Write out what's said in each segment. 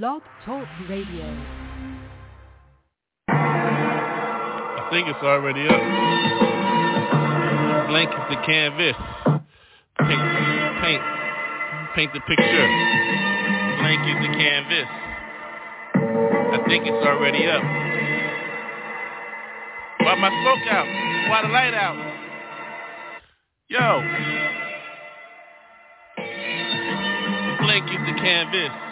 Blog Talk Radio. I think it's already up. Blank is the canvas. Paint, paint, paint the picture. Blank is the canvas. I think it's already up. Why my smoke out? Why the light out? Yo. Blank is the canvas.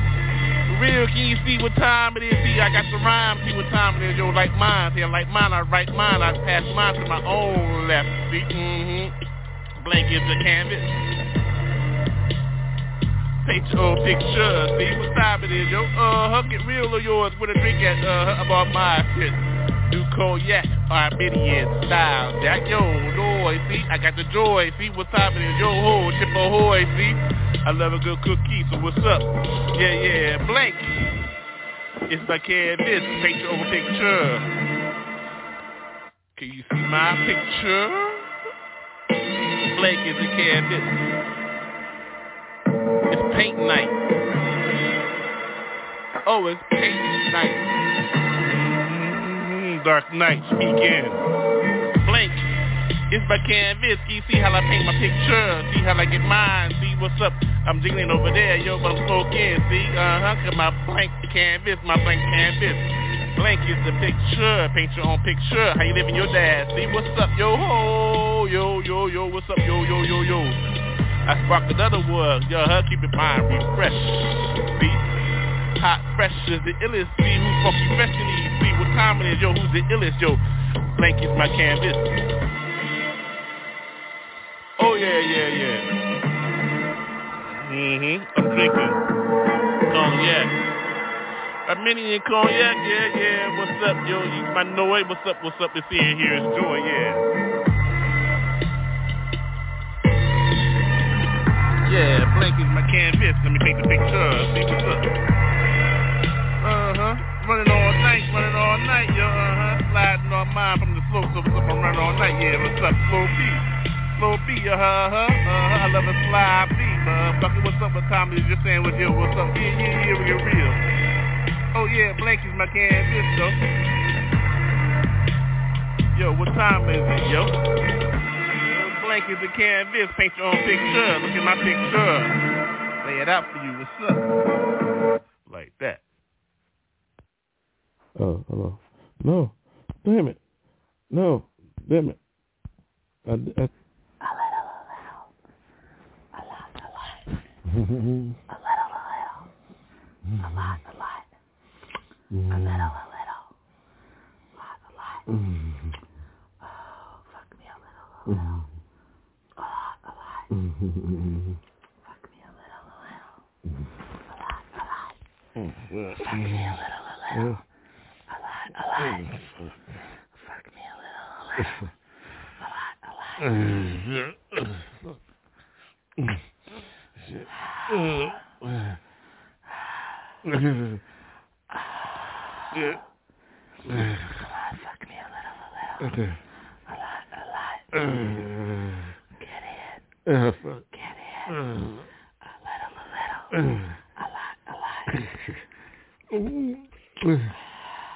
real, can you see what time it is? See, I got the rhyme, see what time it is. Yo, like mine, see, I like mine, I write mine, I pass mine to my own left. See, mm-hmm. Blank is the canvas. Paint your own picture, see what time it is, yo. Uh-huh, get real of yours with a drink at, uh, about my shit. New cognac, Armenian style. Jack, yo, joy, see, I got the joy, see what time it is, yo, ho, chip ahoy, see. I love a good cookie, so what's up? Yeah, yeah, blank. It's my canvas, picture over picture. Can you see my picture? Blank is the canvas. It's paint night. Oh, it's paint night. Dark night, speaking. Blank. It's my canvas. See how I paint my picture? See how I get mine? See what's up? I'm jiggling over there, yo, but I'm smoking. See, uh-huh, cause my blank canvas, my blank canvas. Blank is the picture. Paint your own picture. How you living your dad? See what's up, yo ho, yo, yo, yo, what's up, yo, yo, yo, yo. I spark another wood, yo, huh, keep it mind refresh. See? Hot fresh is the illest. See who's funky fresh in these. Is, yo, who's the illest, yo. Blank is my canvas. Oh yeah, yeah, yeah. Mm-hmm. I'm drinking cognac. Armenian cognac, yeah, yeah. Yeah. What's up, yo? You my Noe, what's up, what's up? It's here, here is joy, yeah. Yeah, blank is my canvas. Let me take the picture. See what's up. All night, running all night, yo. Uh-huh. Sliding on mine from the slope, so what's up? I'm running all night, yeah. What's up, slow beat? slow beat, uh-huh, uh-huh, I love a slide beat, motherfucker, what's up, what time is your sandwich, yo, what's up, yeah, yeah, yeah, we get real. Oh yeah, Blank is my canvas, though. Yo, what time is it, yo? Blank is the canvas, paint your own picture, look at my picture. Lay it out for you, what's up? Like that. Oh, hello. No, damn it. No, damn it. I, I, a little, a little. Lot. A lot, a little help. A lot. A lot. A little, a little. A lot, a lot. Oh, fuck me a little, a little. A lot, a lot. Mm-hmm. Fuck me a little, a little. A lot, a lot. Fuck me a little, a little. A lot, a lot. Mm. Fuck me a little, a lot, a lot. Fuck me a little, a little. A lot, a lot. Get it. Get it. A little, a little. A lot, a lot. Mm.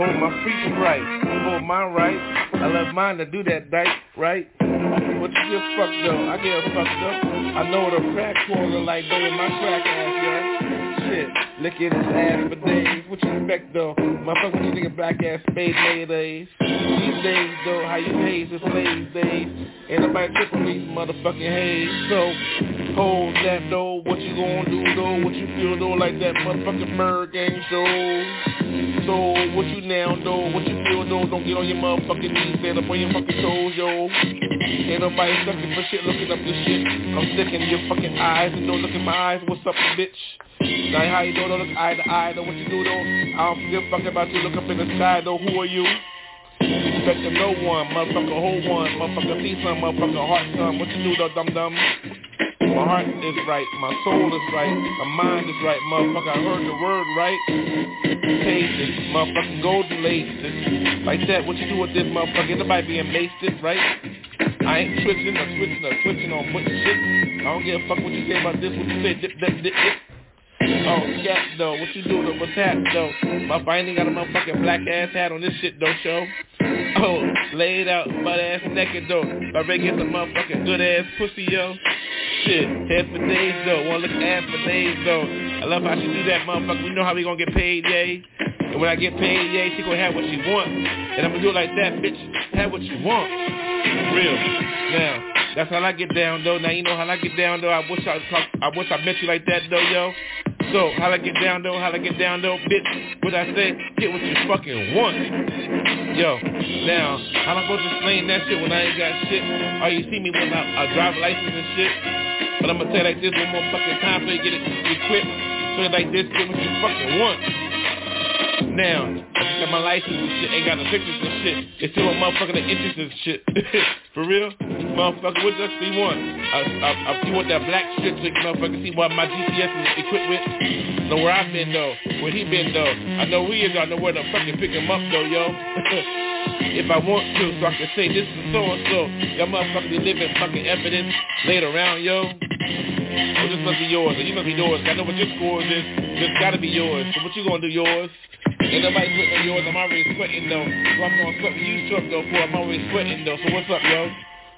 Hold my feet right. Hold my right. I love mine to do that right, right? What you get fucked up? I get fucked up. I know what a crack corner like doing my crack ass, yeah. Shit, licking his ass for days. What you expect though? Motherfucker, you nigga black ass spade mayonnaise. These days though, how you haze is lazy days. Ain't nobody tripping these motherfucking haze. So hold that though. What you gonna do though? What you feel though? Like that motherfucking bird gang show. So what you now though? What you feel though? Don't get on your motherfucking knees, stand up on your fucking toes, yo. Ain't nobody sucking for shit, looking up your shit. I'm sticking your fucking eyes and don't look in my eyes. What's up, bitch? Now how you doing? Don't look eye to eye. Know what you do though? I don't give a fuck about you. Look up in the sky though. Who are you? Respecting no one, motherfucker, hold one, motherfucker, see some, motherfucker, heart some. What you do though, dum dum? My heart is right, my soul is right, my mind is right, motherfucker. I heard the word right. Pages, motherfucking golden laces. Like that, what you do with this motherfucker? Nobody being wasted, right? I ain't switching or switching or switching on putting shit. I don't give a fuck what you say about this, what you say, dip, dip, dip, dip. Oh, yeah, though. What you do though? What's that though? My ain't got a motherfucking black ass hat on this shit though, show. Oh, laid out, butt ass naked though. I ready get some motherfucking good ass pussy, yo. Shit, head for days though. Wanna look ass for days though. I love how she do that, motherfucker. We know how we gonna get paid, yay. And when I get paid, yay, she gonna have what she want. And I'm gonna do it like that, bitch. Have what you want. Real. Now, that's how I get down though. Now you know how I get down though. I wish I talk, I wish I met you like that though, yo. So how I get down though, how I get down though, bitch. What I say, get what you fucking want. Yo, now how I supposed to explain that shit when I ain't got shit? Oh, you see me with my uh, driver license and shit. But I'm gonna tell you like this one more fucking time so you get it equipped. So like this, get what you fucking want. Now, got my license and shit, ain't got no pictures and shit. It's still a motherfucker that interest and shit. For real? Motherfucker, what does he want? I, I, I, you want that black shit so you motherfucker see what my GPS is equipped with? Know where I've been though, where he been though. I know who he is, I know where to fucking pick him up though, yo. if I want to, so I can say this is so and so. That motherfucker be living fucking evidence laid around, yo. Well, this must be yours, or you must be yours. I know what your scores is. This gotta be yours. So what you gonna do yours? Ain't nobody sweating on yours. I'm already sweating though. So I'm gonna sweat with you truck though. For I'm already sweating though. So what's up, yo?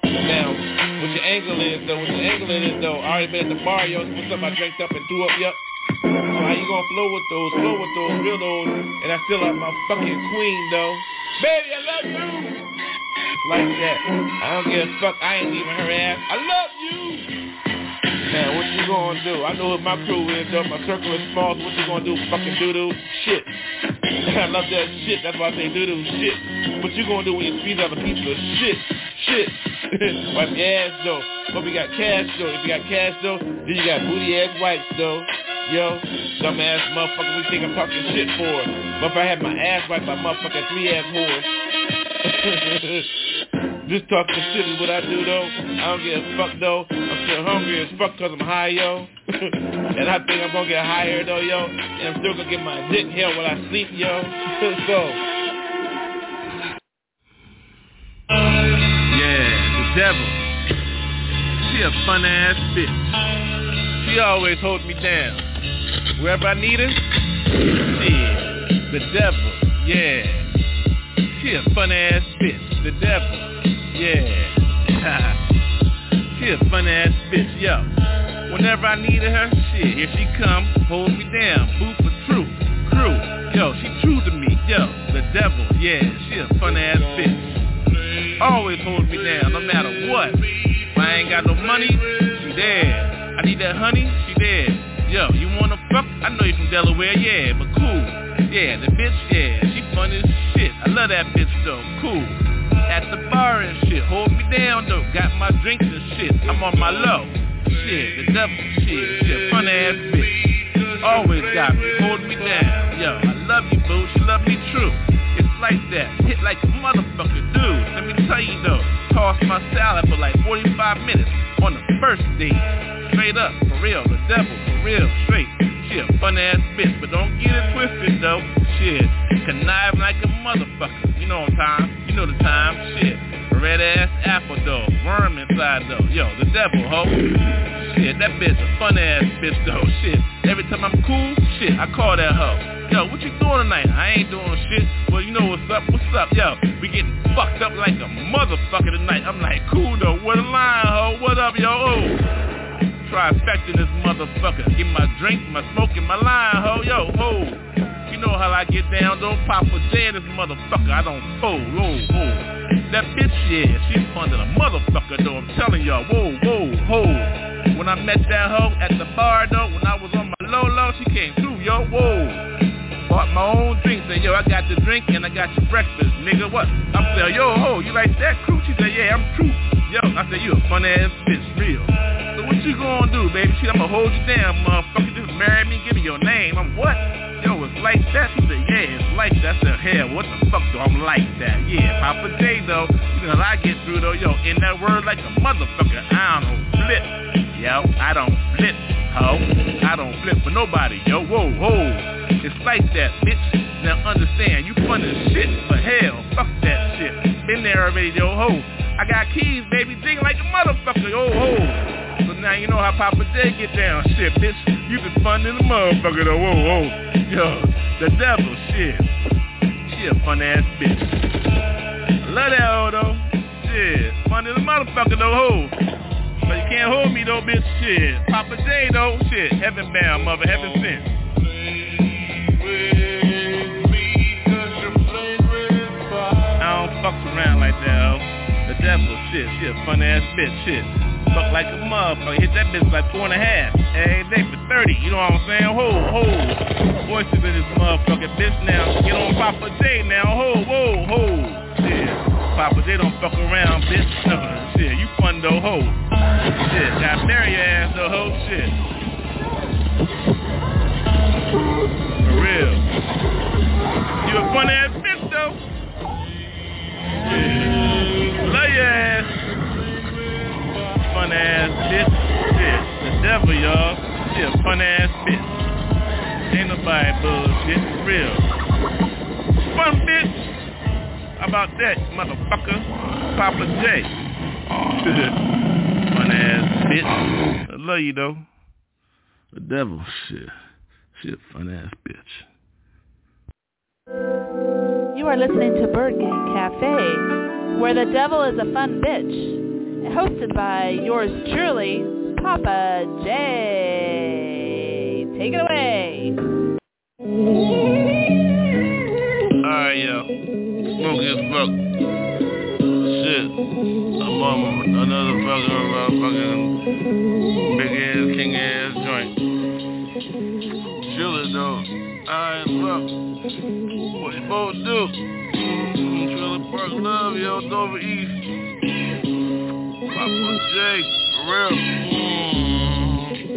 Now, what your angle is though? What your angle is though? I already been at the bar, yo. So what's up? I drank up and threw up, yup. So how you gonna flow with those? Flow with those, real those, and I still like my fucking queen though. Baby, I love you. Like that. I don't give a fuck. I ain't leaving her ass. I love you. Now, what you gonna do? I know what my crew is, though. My circle is small, what you gonna do? Fucking doo-doo? Shit. I love that shit. That's why I say doo-doo. Shit. What you gonna do when you squeeze out a piece of shit? Shit. Wipe your ass, though. But we got cash, though. If you got cash, though, then you got booty-ass wipes, though. Yo, dumbass motherfucker, we think I'm talking shit for. But if I had my ass wiped by motherfucking three-ass whores. Just talking shit is what I do though. I don't give a fuck though. I'm still hungry as fuck cause I'm high, yo. and I think I'm gonna get higher though, yo. And I'm still gonna get my dick held while I sleep, yo. so. Yeah, the devil. She a fun ass bitch. She always holds me down. Wherever I need her, yeah, the devil, yeah. She a fun ass bitch, the devil. Yeah. she a fun ass bitch, yo. Whenever I needed her, shit, here she come, hold me down, boo for truth, crew. Yo, she true to me, yo. The devil, yeah, she a fun ass bitch. Always hold me down, no matter what. If I ain't got no money, she there. I need that honey, she there. Yo, you wanna fuck? I know you from Delaware, yeah, but cool. Yeah, the bitch, yeah, she fun as shit. I love that bitch though, cool at the bar and shit. Hold me down though, got my drinks and shit. I'm on my low. Shit, the devil shit, shit, fun ass bitch. Always got me, hold me down. Yo, I love you, boo, she love me true. It's like that, hit like a motherfucker, dude. Let me tell you though, toss my salad for like 45 minutes on the first date. Straight up, for real, the devil, for real, straight. She a fun ass bitch, but don't get it twisted though. Shit, connive like a motherfucker. You know time, you know the time. Shit, red ass apple though, worm inside though. Yo, the devil, ho. Shit, that bitch a fun ass bitch though. Shit, every time I'm cool, shit, I call that hoe. Yo, what you doing tonight? I ain't doing shit. Well, you know what's up? What's up? Yo, we getting fucked up like a motherfucker tonight. I'm like, cool though. What a line, ho. What up, yo? Oh trifecting this motherfucker. Get my drink, my smoke, and my line, ho, yo, ho. Know how I get down, don't pop a J this motherfucker. I don't fold, whoa, whoa. That bitch, yeah, she's funding a motherfucker, though. I'm telling y'all, whoa, whoa, ho. When I met that hoe at the bar, though, when I was on my low low, she came through, yo, whoa. Bought my own drink, said, yo, I got the drink and I got your breakfast, nigga, what? I'm saying, yo, ho, you like that crew? She said, yeah, I'm true. Yo, I said, you a fun ass bitch, real. You gonna do, baby? She, I'ma hold you down, motherfucker. Just marry me, give me your name. I'm what? Yo, it's like that? She said, yeah, it's like that. I said, hell, what the fuck do I'm like that? Yeah, Papa J, though. You know I get through, though. Yo, in that word like a motherfucker, I don't flip. Yo, I don't flip, ho. I don't flip for nobody, yo. Whoa, whoa. It's like that, bitch. Now understand, you fun as shit, but hell, fuck that shit. Been there already, yo, ho. I got keys, baby, ding like a motherfucker, oh ho. Now you know how Papa J get down, shit, bitch. You been fun in the motherfucker, though, whoa, whoa. Yo, the devil, shit. She a fun ass bitch. Love that hoe, though. Shit, fun in the motherfucker, though, ho. But you can't hold me, though, bitch, shit. Papa J, though, shit. Heaven bound, mother, heaven sent. I don't fuck around like that, ho the devil, shit, she a fun ass bitch, shit. Fuck like a motherfucker, hit that bitch like four and a half. Every day for 30, you know what I'm saying? Ho, ho. Voices in this motherfucking bitch now. Get on Papa J now, ho, whoa, ho. Shit. Papa J don't fuck around, bitch. No, shit, you fun though, ho. Shit, got marry your ass though, ho, shit. For real. You a fun ass bitch though. Yeah. Love your ass. Fun ass bitch. Bitch, The devil, y'all. She a fun ass bitch. Ain't nobody bullshit. Real. Fun bitch. How about that, motherfucker? Papa J. fun ass bitch. I love you though. The devil, shit. She a fun ass bitch. You are listening to ByrdGang Cafe where the devil is a fun bitch, hosted by yours truly, Papa J. Take it away. Alright, yo. Smoky as fuck. Shit. I'm on another fucking, uh, fucking big ass, king ass joint. Chillin' though. Alright, fuck. What you to do? Park Love, yo, Dover East. Papa J, for real. Mm.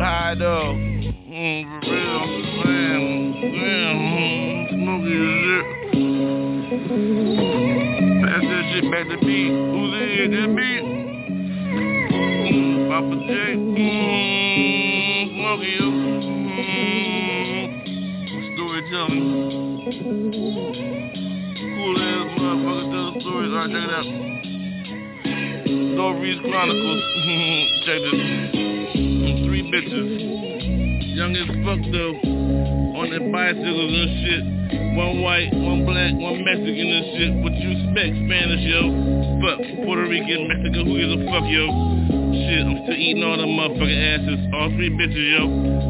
High dog. Mm, for real, saying. Damn, mm, smoky shit. Pass that shit back to me. Who's in here? Me. Mm, Papa J. Mm, smoky, yo. Mm, storytelling cool ass motherfucker telling stories. Alright, check it out. Stories Chronicles. check this. Three bitches. Young as fuck though. On their bicycles and shit. One white, one black, one Mexican and shit. What you expect? Spanish, yo. Fuck. Puerto Rican, Mexican, who gives a fuck, yo? Shit, I'm still eating all the motherfucking asses. All three bitches, yo.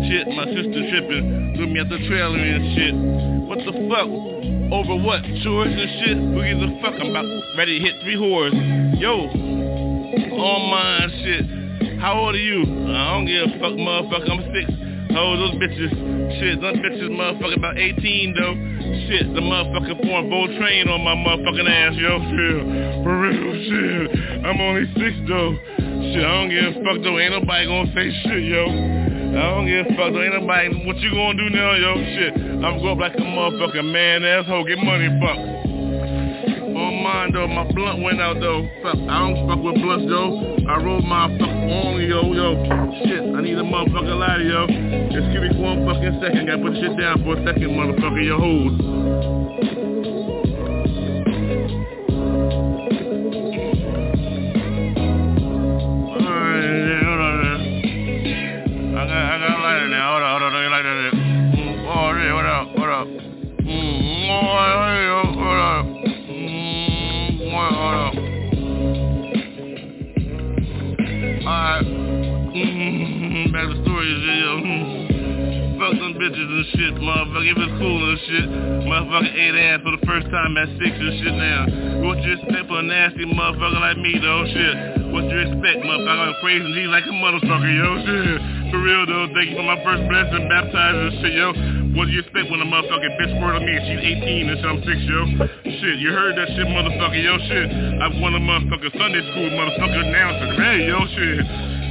Shit, my sister tripping. Threw me at the trailer and shit. What the fuck? Over what? Chores and shit? Who gives a fuck? I'm about ready to hit three whores. Yo, on mine shit. How old are you? I don't give a fuck, motherfucker. I'm six. Oh, those bitches. Shit, those bitches motherfucker about 18 though. Shit, the motherfucker pouring Bowl Train on my motherfucking ass, yo. Shit, for real, shit. I'm only six though. Shit, I don't give a fuck though. Ain't nobody gonna say shit, yo. I don't give a fuck. though. ain't nobody. What you gonna do now, yo? Shit. I'm going up like a motherfucking man asshole. Get money, fuck. Mind though, my blunt went out though. I don't fuck with blunts though. I roll my fuck on yo, yo. Shit, I need a motherfucker lighter yo. Excuse me for one fucking second. Gotta put shit down for a second, motherfucker. Your hold. Bitches and shit, motherfucker. If it's cool and shit, motherfucker ate ass for the first time at six and shit now. What you expect for a nasty motherfucker like me, though, shit? What you expect, motherfucker? I'm praising G like a motherfucker, yo, shit. For real, though, thank you for my first blessing, baptized and shit, yo. What do you expect when a motherfucking bitch squirt on me and she's 18 and shit, I'm six, yo? Shit, you heard that shit, motherfucker, yo, shit. I've won a motherfucking Sunday school motherfucker announcer, hey, yo, shit.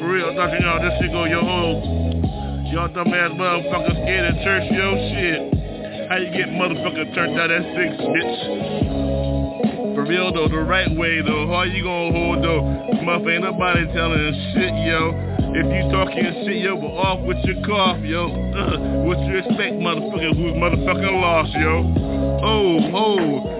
For real, talking y'all, this shit go yo old. Y'all dumbass motherfuckers scared in church, yo shit. How you get motherfucker turned out at six, bitch? For real though, the right way though. How you gonna hold though? Motherfucker, ain't nobody telling shit, yo. If you talking shit, yo, but off with your cough, yo. Uh, what you expect, motherfucker, who's motherfucking lost, yo? Oh, oh.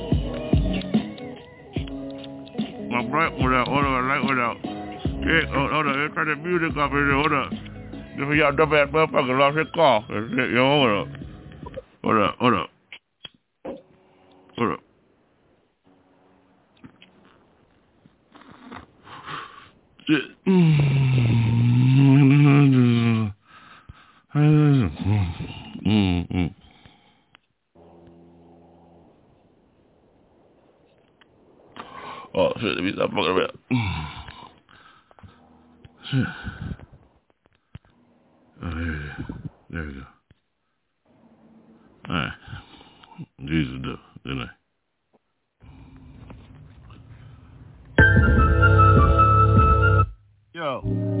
My bright without, hold on, light without. Yeah, hold, hold on, let's turn the music up here, hold up. This is y'all dumb ass motherfucker lost his car. Yo, hold up. Hold up, hold up. Hold up. Shit. Mm-hmm. Oh shit, let me stop fucking around. Shit. Oh, there, there we go. Alright. Jesus do, didn't I? Yo.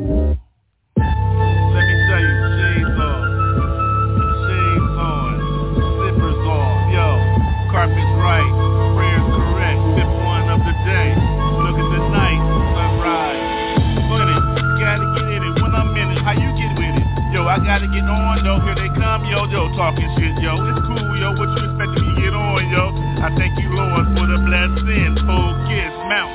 Gotta get on, though. Here they come, yo, yo, talking shit, yo. It's cool, yo. What you expect me to get on, yo? I thank you, Lord, for the blessing. Focus, mount.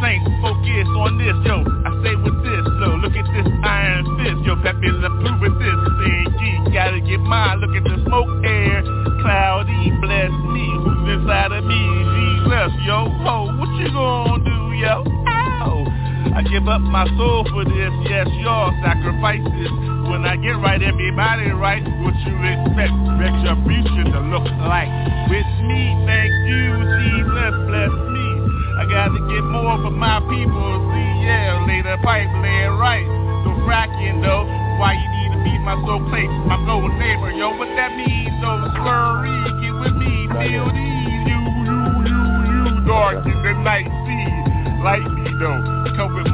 Saints, focus on this, yo. I say with this, yo. Look at this iron fist, yo. Me to prove it this thing. Geek, gotta get mine. Look at the smoke air. Cloudy, bless me. Who's inside of me? Jesus, yo. Ho, what you gonna do, yo? Ow. I give up my soul for this, yes, y'all sacrifices when I get right, everybody right. What you expect retribution to look like? With me, thank you, Jesus, bless me. I gotta get more for my people. See, yeah, lay the pipe, lay it right. So fracking though, why you need to be my soul place, my soul neighbor, yo. What that means, though, scurry, get with me, feel these, you, you, you, you, dark in the night, see, light me though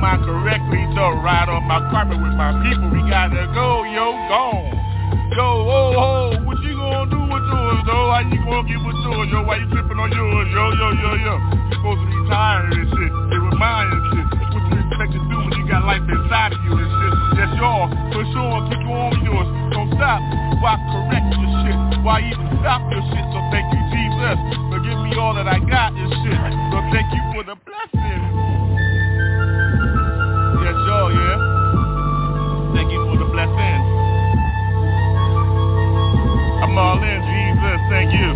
mine correctly, so ride on my carpet with my people. We gotta go, yo, gone. Yo, oh, oh, what you gonna do with yours, though? How you gonna get with yours, yo? Why you tripping on yours, yo, yo, yo, yo? You supposed to be tired and shit. Mine and shit. What you expect to do when you got life inside of you and shit? Yes, y'all. Push on, keep on yours. Don't stop. Why correct your shit? Why even stop your shit? So thank you, Jesus, for giving me all that I got and shit. So thank you for the thank you.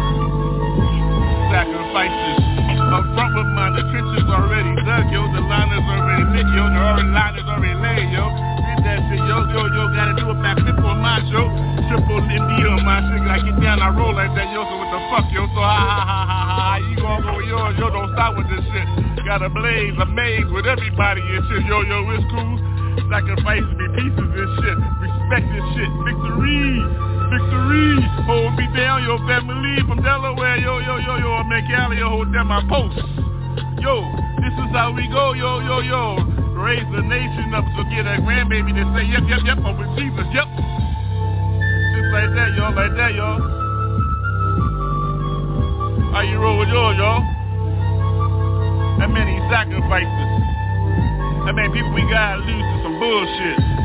Sacrifices. I'm front with mine. The trenches already dug, yo. The line is already made. yo. The orange line is already laid, yo. Did that shit, yo, yo, yo. Gotta do it back flip on my show. Triple Indy on my shit. I get down, I roll like that, yo. So what the fuck, yo? So ha ha ha ha ha. You gon' go with yours, yo. Don't stop with this shit. Got a blaze, a maze with everybody and shit, yo, yo. It's cool. Sacrifices be pieces and shit. Respect this shit. Victory. Victory. Hold me down, your family from Delaware. Yo, yo, yo, yo. I'm in Cali, yo, hold down my post. Yo, this is how we go, yo, yo, yo. Raise the nation up, so get a grandbaby to say, yep, yep, yep, I'm with Jesus, yep. Just like that, yo, like that, yo. How you roll with yours, yo? That many sacrifices. That many people we gotta lose to some bullshit.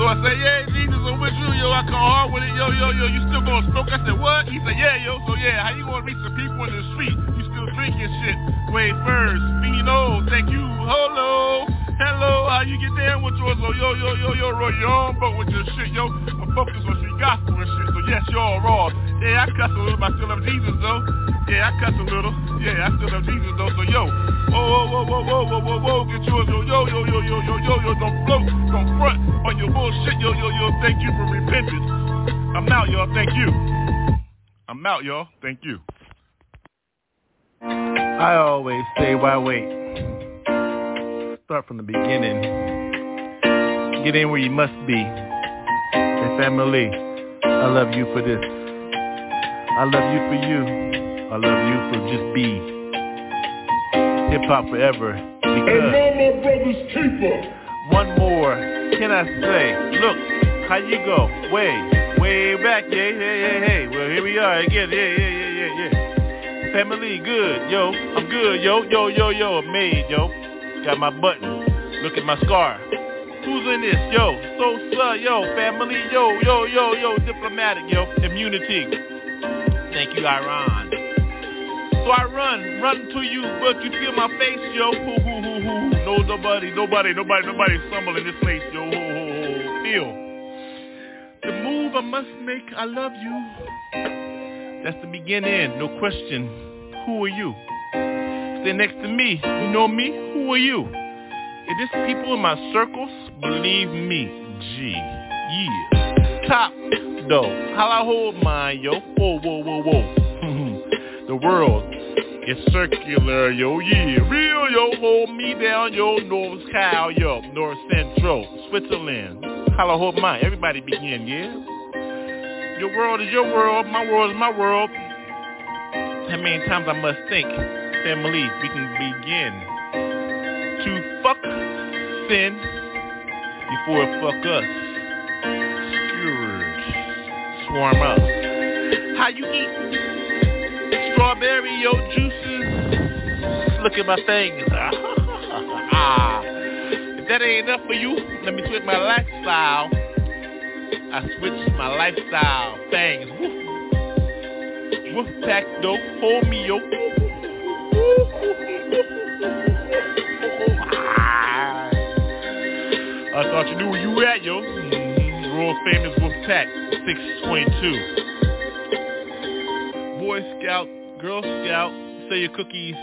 So I say, yeah, Jesus, I'm with you, yo. I come hard with it, yo, yo, yo. You still gonna smoke? I said, what? He said, yeah, yo. So yeah, how you gonna reach the people in the street? You still drinking shit? Wait first, Fino, oh, thank you. Hello, hello. How you get down with yours? So yo, yo, yo, yo, roll your own boat with your shit, yo. I'm focused on street gospel and shit. So yes, y'all raw. Yeah, I cuss a little, but I still love Jesus though. Yeah, I cuss a little. Yeah, I still love Jesus though. So yo, whoa, whoa, whoa, whoa, whoa, whoa, whoa, whoa, get yours, yo, yo, yo, yo, yo, yo, yo, yo, don't float, don't front on your bullshit, yo, yo, yo. Thank you for repentance. I'm out, y'all. Thank you. I'm out, y'all. Thank you. I always say, why wait? Start from the beginning. Get in where you must be. Hey, family, I love you for this. I love you for you. I love you for just be. Hip hop forever. Because one more, can I say? Look, how you go? Way, way back, yeah, yeah, yeah, hey. Well, here we are again, yeah, yeah, yeah, yeah, yeah. Family, good, yo. I'm good, yo, yo, yo, yo. I'm made, yo. Got my button. Look at my scar. Who's in this? Yo, so sir, yo, family, yo, yo, yo, yo, diplomatic, yo, immunity. Thank you, Iran. So I run, run to you, but you feel my face, yo. Hoo, hoo, hoo, hoo. No, nobody, nobody, nobody, nobody stumble in this place, yo. Ho, ho, ho. Feel. The move I must make, I love you. That's the beginning, no question. Who are you? Stay next to me. You know me? Who are you? If this people in my circles, believe me, G, yeah. Top, though, how I hold mine, yo. Whoa, whoa, whoa, whoa. the world is circular, yo, yeah. Real, yo, hold me down, yo. North Cal, yo. North Central, Switzerland. How I hold mine. Everybody begin, yeah? Your world is your world. My world is my world. How many times I must think, family, we can begin to fuck sin before it fuck us. Swarm up. How you eat strawberry yo juices? Look at my things. if ah, that ain't enough for you, let me switch my lifestyle. I switched my lifestyle. Things. Woof. Woof pack dope. Hold me yo. Ah. I thought you knew where you at, yo. World famous Wolf Pack, 622. Boy Scout, Girl Scout, say your cookies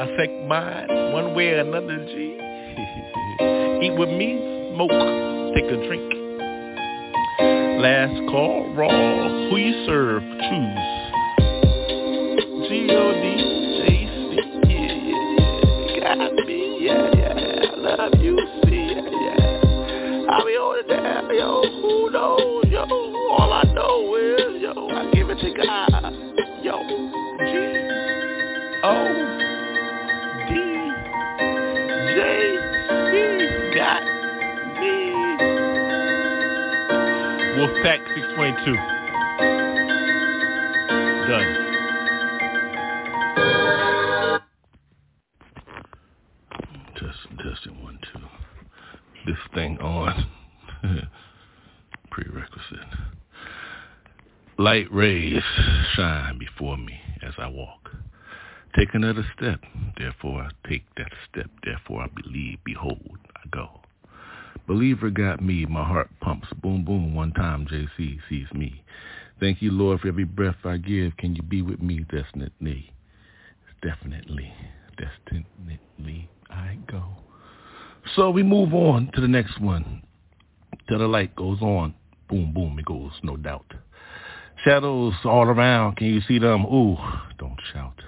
affect mine one way or another, G. Eat with me, smoke, take a drink. Last call, raw. Who you serve, choose. G-O-D, yo, who knows, yo, all I know is, yo, I give it to God, yo, G, O, D, J, C, got me. Wolfpack 622. Done. Light rays shine before me as I walk. Take another step, therefore I take that step, therefore I believe, behold, I go. Believer got me, my heart pumps, boom, boom, one time JC sees me. Thank you, Lord, for every breath I give. Can you be with me? Definitely, definitely, definitely, I go. So we move on to the next one. Till the light goes on, boom, boom, it goes, no doubt. Shadows all around, can you see them? Ooh, don't shout.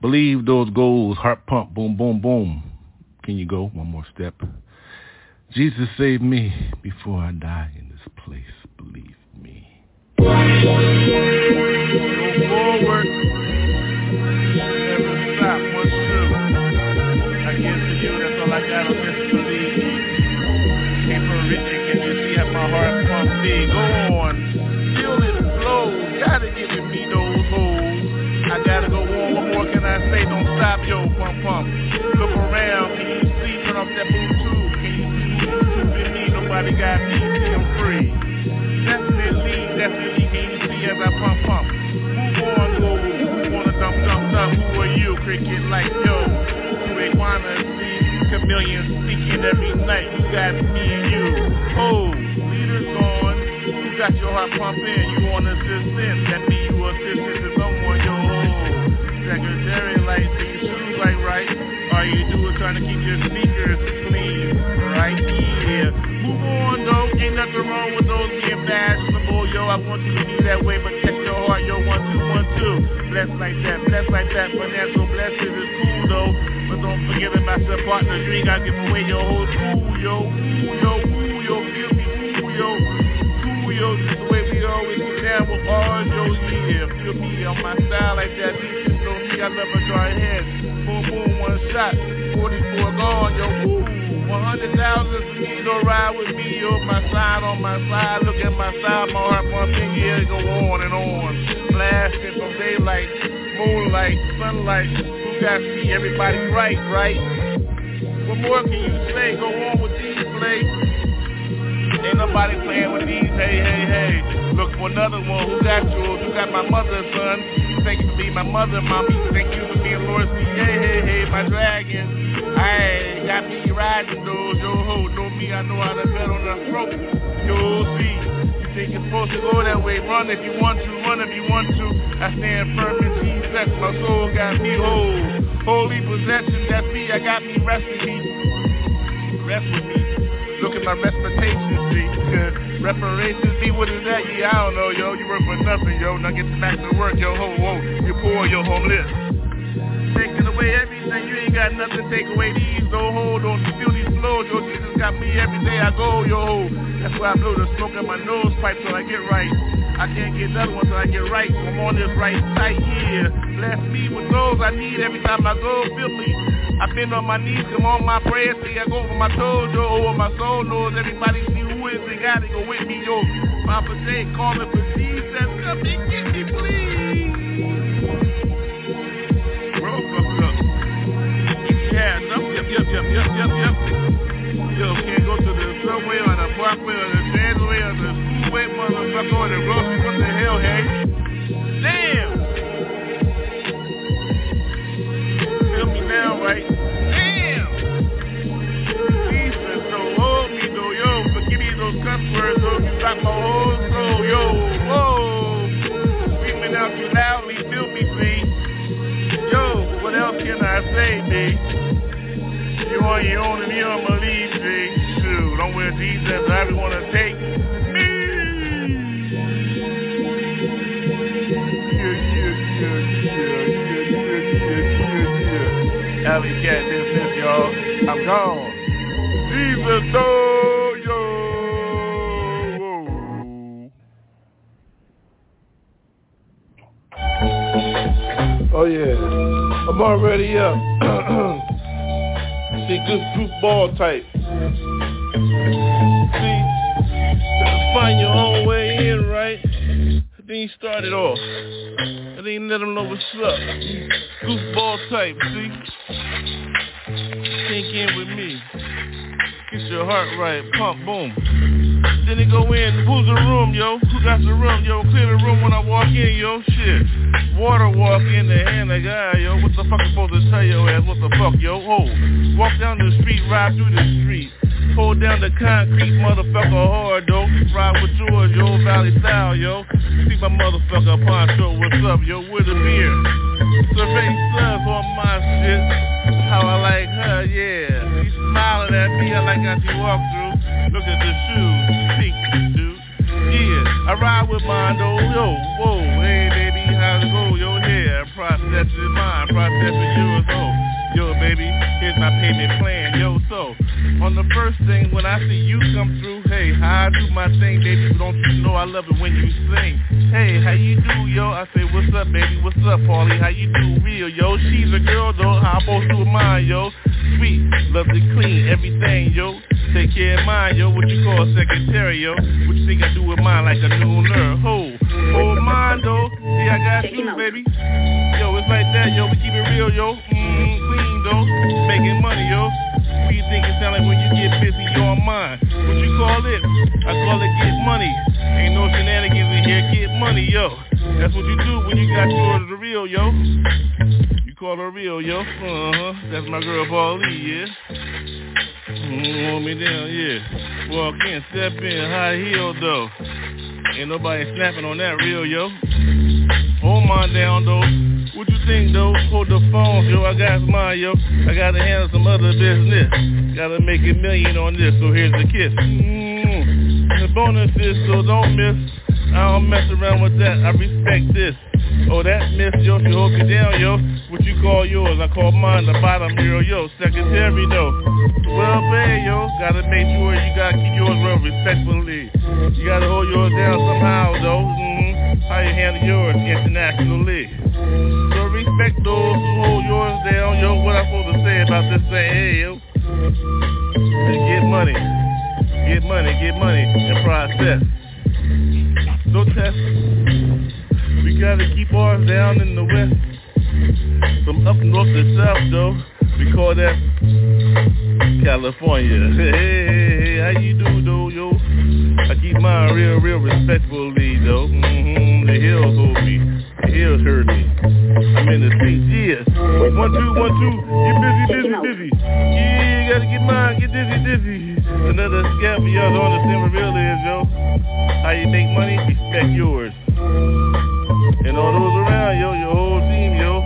Believe those goals, heart pump, boom, boom, boom. Can you go one more step? Jesus save me before I die in this place, believe me. Your. You want assistance. That mean you assistant to someone. Yo, secretary like, do your shoes like right? All you do is trying to keep your sneakers clean, right? Yeah. Move on though. Ain't nothing wrong with those being fashionable. Yo, I want you to be that way, but check your heart. Yo, one, two, one, two. Bless like that, bless like that. Financial blessings is cool though. But don't forget about your partner. You ain't gotta give away your whole love head. Boom, boom, one shot. 44 gone, yo, ooh. 100,000 for me, go ride with me, yo. My side on my side, look at my side, my heart pumping, yeah, go on and on. Blasting from daylight, moonlight, sunlight. You got to see everybody right, right? What more can you say? Go on with these play. Ain't nobody playing with these. Hey, hey, hey. Look for another one. Who got yours? Who got my mother, son? Thank you for being my mother, mommy. Thank you for being Lord C. Hey, hey, hey, my dragon. Hey, got me riding those. Yo, ho, know me. I know how to bet on the throat. Yo, see. You think you're supposed to go that way? Run if you want to. Run if you want to. I stand firm in Jesus. My soul got me whole. Holy possession, that's me. I got me resting me. Rest with me. My reputation, see, cause reparations, see what is that? Yeah, I don't know, yo, you work for nothing, yo, now get back to work, yo, ho, ho, you poor, yo, homeless. Taking away everything, you ain't got nothing to take away these, no hold on, feel these flows, yo, Jesus got me every day I go, yo. That's why I blow the smoke in my nose pipe till I get right. I can't get another one till I get right, I'm on this right side here. Bless me with those I need every time I go, feel me. I've been on my knees, come on my prayers, see I go for my toes, yo, over my soul knows everybody see who is they gotta go with me, yo. Papa J calling for Jesus, come and get me, please. Bro, fuck up. Yeah, no, yep, yep, yep, yep, yep, yep. Yo, can't go to the subway or the parkway or the transway or the schoolway, motherfucker, or the grocery, what the hell, hey? Damn! Now, right? Damn! Jesus, so me, though, yo. Forgive me those cuss words, though. You got my whole soul, yo. Whoa! Screaming out too loudly, feel me, see? Yo, what else can I say, B? You on your own and you don't believe, B. Shoot, don't wear Jesus, I want to take Alley cat business, y'all. I'm gone. Jesus, oh, yo. Oh, yeah. I'm already up. See, good goofball type. See, find your own way in, right? Then you start it off. Then you let them know what's up. Goofball type, see? Sink in with me. Get your heart right. Pump, boom. Then they go in. Who's the room, yo? Who got the room, yo? Clear the room when I walk in, yo. Shit. Water walk in the hand like, ah, yo. What the fuck I'm supposed to tell your ass? What the fuck, yo? Oh. Walk down the street, ride through the street. Hold down the concrete, motherfucker hard, Ride with yours, yo. Valley style, yo. See my motherfucker poncho. What's up, yo? With a beer. Survey stuff on my shit. How I like her, yeah. She smiling at me, I like how she walk through. Look at the shoes, pink, dude. Yeah, I ride with though, yo, whoa, hey baby, how's it go, yo, here, processing mine, processing yours, oh, yo baby, here's my payment plan, yo, so, on the first thing, when I see you come through, hey, how I do my thing, baby, don't you know I love it when you sing, hey, how you do, yo, I say, what's up, baby, what's up, Paulie, how you do, real, yo, she's a girl, though, how I'm supposed to do mine, yo, sweet, love to clean, everything, yo, take care of mine, yo, what you call a secretary, yo, what you think I do with mine like a nooner, ho, hold mine, though, see, I got you, baby, yo, it's like that, yo, we keep it real, yo, mm, though, making money, yo, what you think it sound like when you get busy, you're on mine, what you call it, I call it get money, ain't no shenanigans in here, get money, yo, that's what you do when you got yours the real, yo, you call her real, yo, uh-huh, that's my girl Paulie, yeah, Mm, hold me down, yeah. Walk in, step in, high heel though. Ain't nobody snapping on that real, yo. Hold mine down though. What you think though? Hold the phone, yo. I got mine, yo. I gotta handle some other business. Gotta make a million on this, so here's the kiss. Mm. The bonus is so don't miss. I don't mess around with that. I respect this. Oh, that miss, yo, she hold me down, yo. What you call yours? I call mine the bottom girl, yo. Secretary, though. Well, pay, yo. Gotta make sure you gotta keep yours real respectfully. You gotta hold yours down somehow, though. Mm-hmm. How you handle yours internationally. So respect those who hold yours down, yo. What I'm supposed to say about this thing, hey, yo. Get money. Get money, get money, and process. No test. We gotta keep ours down in the west. From up north to south though, we call that California. Hey, hey, hey, how you do though, yo? I keep mine real, real respectfully though. Mm-hmm, the hills hold me, the hills hurt me. I'm in the streets, yeah. One, two, one, two, get busy, busy, busy. Yeah, gotta get mine, get dizzy, dizzy. Another scam for y'all don't understand what real is, yo. How you make money, respect yours. And all those around, yo, your whole team, yo.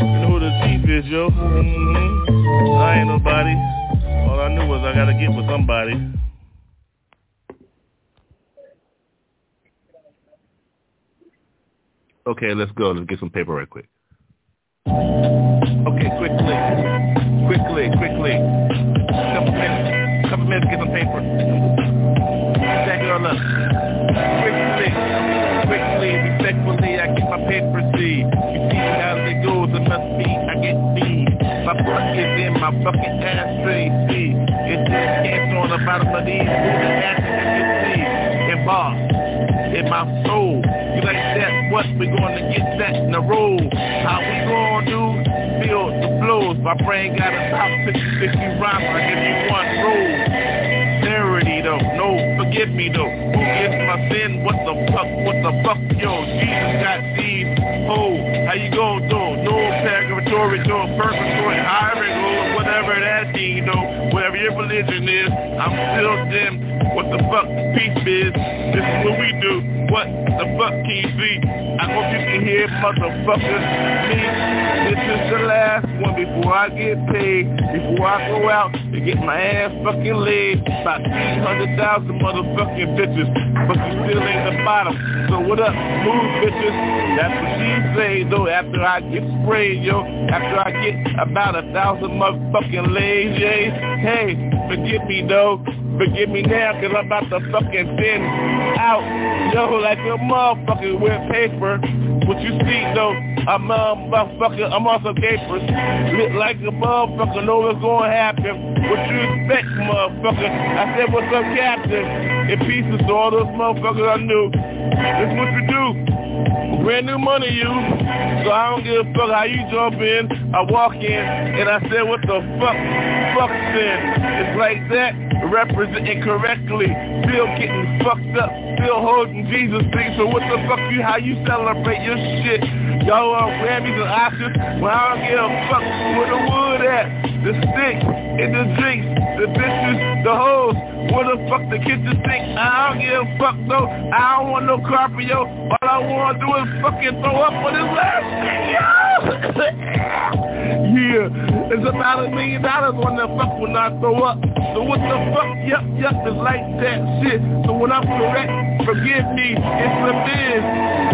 You know who the chief is, yo. Mm-hmm. I ain't nobody. All I knew was I gotta get with somebody. Okay, let's go. Let's get some paper right quick. Okay, quickly. Quickly, quickly. Couple minutes. Couple minutes to get some paper. That girl up. Quickly. Quickly, respectfully, I get my paper see. You see how it goes, it must be, I get me. My butt is in my fucking ashtray, see. It's just cancer on the bottom of these moving ashes you see. Bar, in my soul. You like? What? We gonna get that in the roll. How we gonna do? Feel the blows. My brain got a top 50, 50 rhymes. I give you one roll. Charity though, no, forgive me though. Who gives my sin? What the fuck? What the fuck? Yo, Jesus got these. Oh, how you go though? No purgatory, no purgatory, or whatever that you know, whatever your religion is, I'm still them. What the fuck peace is? This is what we do. What the fuck see? I hope you can hear motherfuckers. Me, this is the last one before I get paid. Before I go out and get my ass fucking laid by 300,000 motherfucking bitches. But you still ain't the bottom. So what up, move bitches? That's what she say though after I get sprayed, yo. After I get about a thousand motherfucking lays, yeah. Hey, forgive me though. Forgive me now, cause I'm about to fucking thin out. Yo, like a motherfucker with paper. What you see though, I'm a motherfucker, I'm on some papers. Look like a motherfucker, know what's gonna happen. What you expect, motherfucker? I said, what's up, Captain? In pieces to all those motherfuckers I knew. This what you do. Brand new money, you. So I don't give a fuck how you jump in. I walk in and I said, what the fuck? Fuck then. It's like that, representing correctly. Still getting fucked up. Still holding Jesus thing. So what the fuck you, how you celebrate your shit? Y'all want Grammys and Oscars? Well, I don't give a fuck where the wood at. The stick and the drinks, the bitches, the hoes. Where the fuck the kitchen sink? I don't give a fuck though. I don't want no carpet, yo. All I wanna do is fucking throw up on this last yeah, it's about a million dollars when the fuck when I throw up. So what the fuck? Yup, yup, it's like that shit. So when I'm correct, forgive me, it's a biz.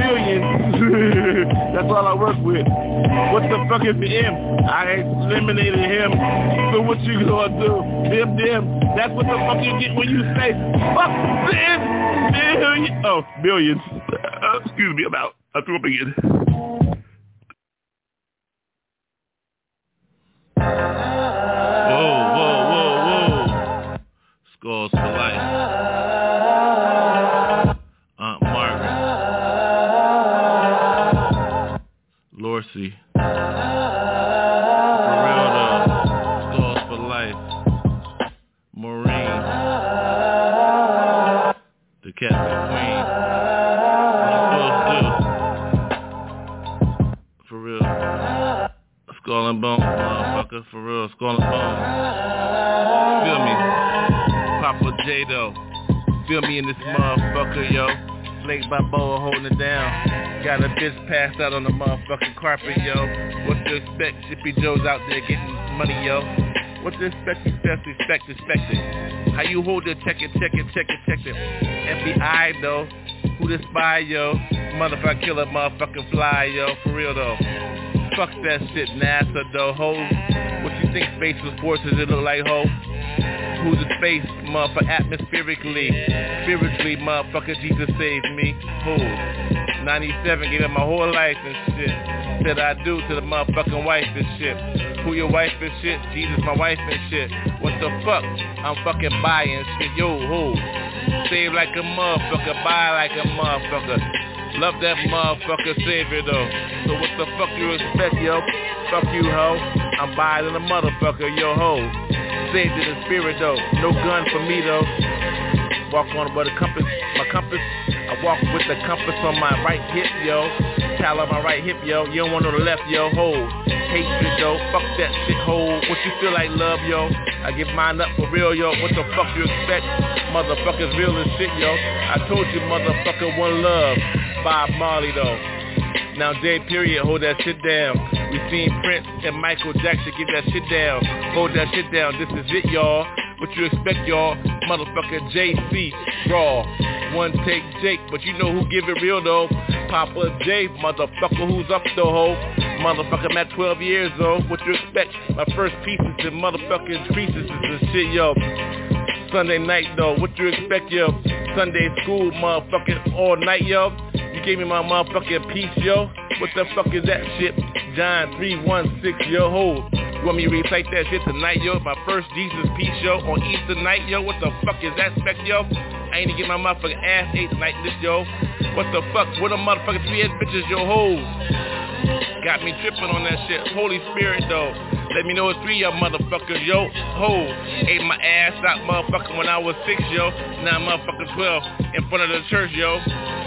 Billions. That's all I work with. What the fuck is the M? I eliminated him. So what you gonna do? Them, them. That's what the fuck you get when you say, fuck this billion. Oh, billions. Uh, excuse me about, I threw up again. Whoa, whoa, whoa, whoa. Skulls for life. Lorcy. For real though. Skulls for life. Maureen. The Captain Queen. For real. Skull and bone, motherfucker, for real, skull and bone. Feel me? Papa J though. Feel me in this motherfucker, yo. Flake by Boa holding it down. Got a bitch passed out on the motherfucking carpet, yo. What to expect? Shippy Joe's out there getting money, yo. What to expect? Expect, expect, expect it. How you hold it? Check it, check it, check it, check it. FBI though. Who the spy, yo? Motherfucker killer, motherfucking fly, yo. For real though. Fuck that shit, NASA though, ho. What you think space was forces it look like, ho? Who's the space, motherfucker, atmospherically, spiritually, motherfucker, Jesus saved me, Who? 97, gave up my whole life and shit. Said I do to the motherfucking wife and shit. Who your wife and shit? Jesus, my wife and shit. What the fuck? I'm fucking buying shit, yo, ho. Save like a motherfucker, buy like a motherfucker. Love that motherfucker savior though. So what the fuck you expect, yo? Fuck you, ho. I'm buying a motherfucker, yo, ho. Saved in the spirit though. No gun for me though. Walk on with a compass, my compass. I walk with the compass on my right hip, yo. Towel on my right hip, yo. You don't want on the left, yo. Ho. Hatred, yo. Fuck that shit, ho. What you feel like, love, yo? I give mine up for real, yo. What the fuck you expect? Motherfuckers real as shit, yo. I told you, motherfucker, one love. Bob Marley, though. Now, J. Period, hold that shit down. We seen Prince and Michael Jackson get that shit down. Hold that shit down. This is it, y'all. What you expect, y'all? Motherfucker JC, raw. One take Jake, but you know who give it real, though. Papa J, motherfucker, who's up, the hoe? Motherfucker, I'm at 12 years, though. What you expect? My first pieces and motherfucking creases and shit, yo. Sunday night, though. What you expect, yo? Sunday school, motherfucking all night, yo. Gave me my motherfucking piece, yo. What the fuck is that shit? John 316, yo, hold. You want me to recite that shit tonight, yo? My first Jesus piece, yo, on Easter night, yo. What the fuck is that spec, yo? I ain't to get my motherfucking ass ate tonight, this, yo. What the fuck? What a motherfucking three-head bitches, yo, hoes. Got me tripping on that shit. Holy Spirit, though. Let me know it's three y'all motherfuckers, yo. Ho, ate my ass out, motherfucker, when I was six, yo. Now I'm motherfucking 12 in front of the church, yo.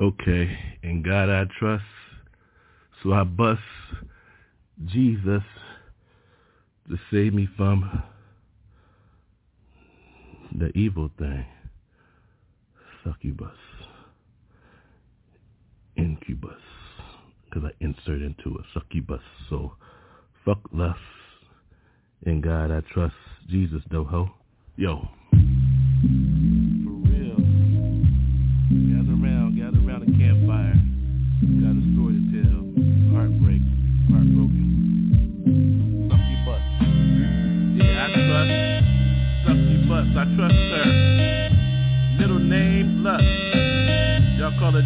Okay, in God I trust. So I bust Jesus to save me from the evil thing. Succubus. Incubus. Because I insert into a succubus. So fuck lust. In God I trust. Jesus, doho. Yo.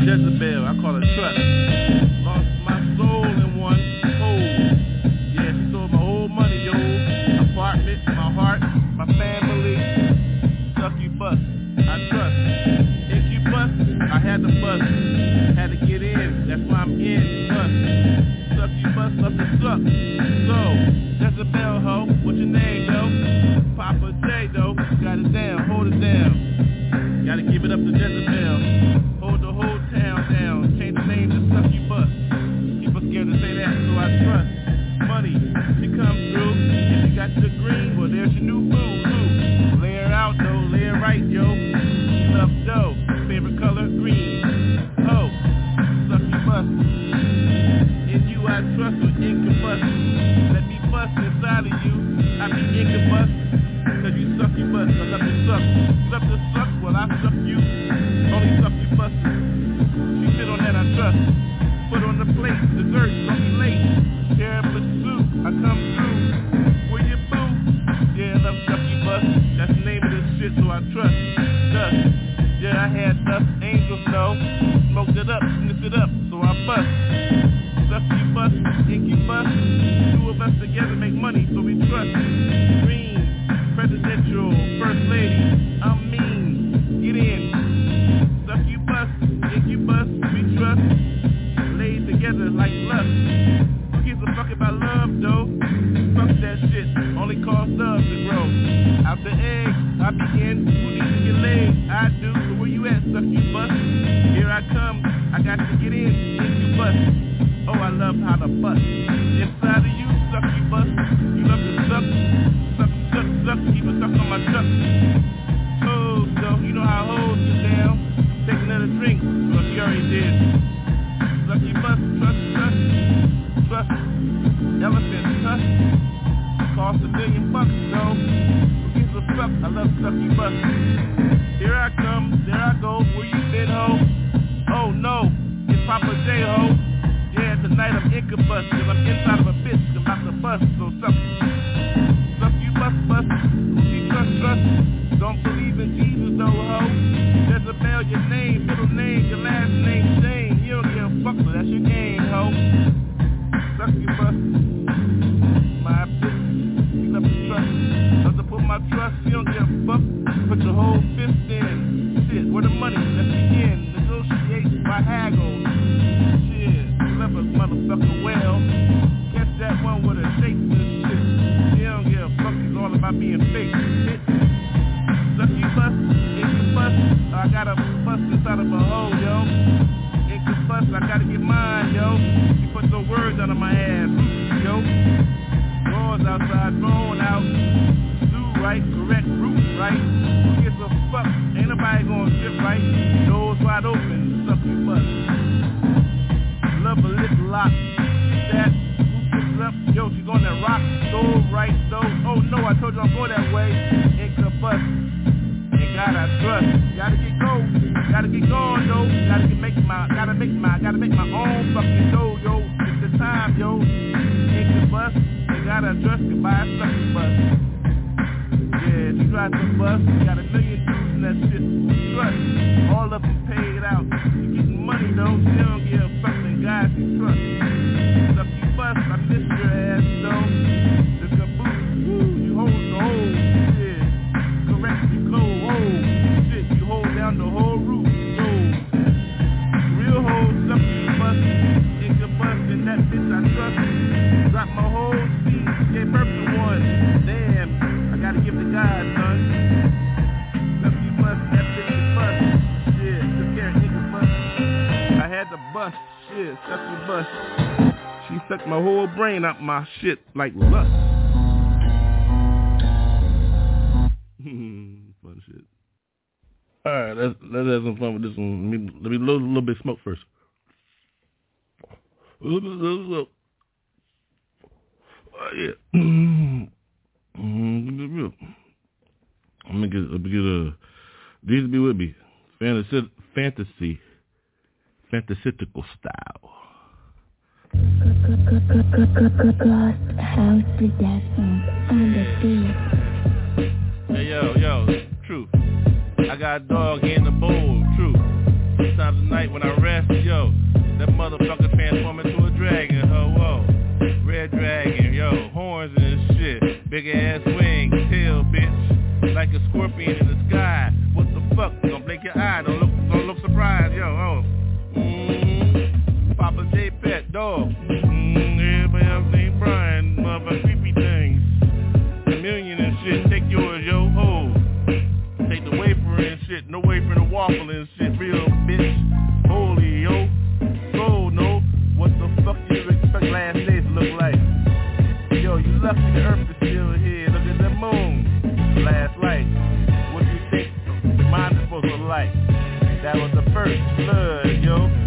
Jezebel, I call her Trust. remember She sucked my whole brain out my shit like lust. fun shit. All right, let's let's have some fun with this one. Let me let me load a little bit of smoke first. A little, bit. Oh, yeah. Let me get let me get a. These be with me. Fantasy, fantasy fantasistical style. Beat. Hey yo, yo, truth. I got a dog in the bowl, truth. Sometimes at night when I rest, yo, that motherfucker transform into a dragon, ho, whoa. Red dragon, yo, horns and shit. Big ass wings, tail, bitch. Like a scorpion in the sky. What the fuck? Don't blink your eye, don't look, don't look surprised, yo, oh. Dog. Mm, everybody else named Brian, motherfucker, creepy things. A million and shit, take yours, yo, ho. Take the wafer and shit, no wafer to waffle and shit, real bitch. Holy, yo. So, no, what the fuck do you expect last days to look like? Yo, you lucky the earth is still here, look at the moon. Last light, what do you think mine is supposed to like? That was the first blood, yo.